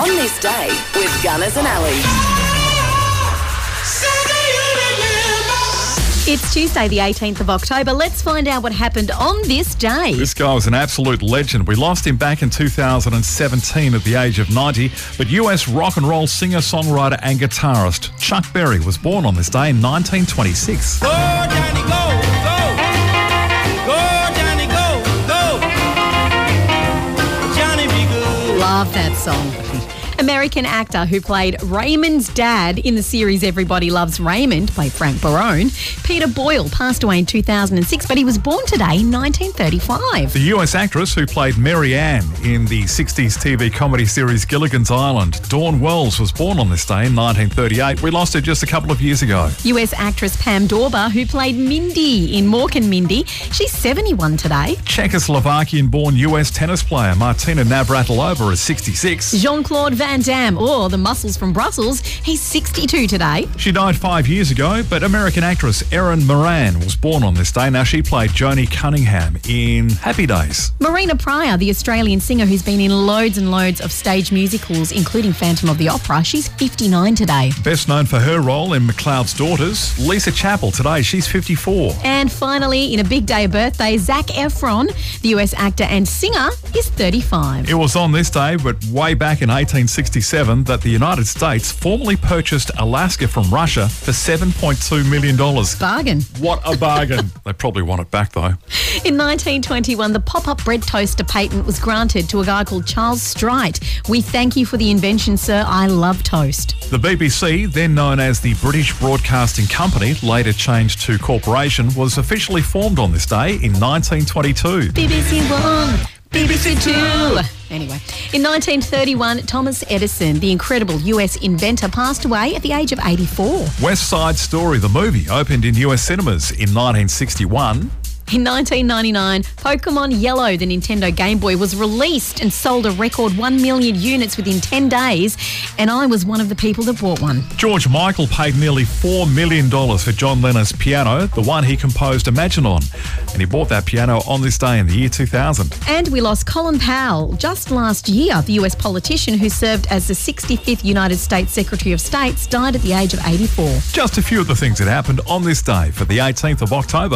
On this day with Gunners and Alley. It's Tuesday, the 18th of October. Let's find out what happened on this day. This guy was an absolute legend. We lost him back in 2017 at the age of 90. But US rock and roll singer, songwriter, and guitarist Chuck Berry was born on this day in 1926. Go, Johnny, go, go. That song. American actor who played Raymond's dad in the series Everybody Loves Raymond, played Frank Barone. Peter Boyle passed away in 2006, but he was born today in 1935. The US actress who played Mary Ann in the 60s TV comedy series Gilligan's Island, Dawn Wells, was born on this day in 1938. We lost her just a couple of years ago. US actress Pam Dawber, who played Mindy in Mork and Mindy, she's 71 today. Czechoslovakian born US tennis player Martina Navratilova is 66. Jean Claude Van Damme, or the muscles from Brussels, he's 62 today. She died five years ago, but American actress Erin Moran was born on this day. Now, she played Joanie Cunningham in Happy Days. Marina Prior, the Australian singer who's been in loads and loads of stage musicals, including Phantom of the Opera, she's 59 today. Best known for her role in McLeod's Daughters, Lisa Chappell today, she's 54. And finally, in a big day of birthday, Zac Efron, the US actor and singer, is 35. It was on this day, but way back in 1860. 1967 that the United States formally purchased Alaska from Russia for $7.2 million. Bargain. What a bargain. they probably want it back though. In 1921, the pop up bread toaster patent was granted to a guy called Charles Strite. We thank you for the invention, sir. I love toast. The BBC, then known as the British Broadcasting Company, later changed to Corporation, was officially formed on this day in 1922. BBC One. BBC Two. Anyway, in 1931, Thomas Edison, the incredible US inventor, passed away at the age of 84. West Side Story, the movie, opened in US cinemas in 1961. In 1999, Pokemon Yellow, the Nintendo Game Boy, was released and sold a record 1 million units within 10 days, and I was one of the people that bought one. George Michael paid nearly $4 million for John Lennon's piano, the one he composed Imagine on, and he bought that piano on this day in the year 2000. And we lost Colin Powell just last year. The US politician who served as the 65th United States Secretary of State died at the age of 84. Just a few of the things that happened on this day for the 18th of October.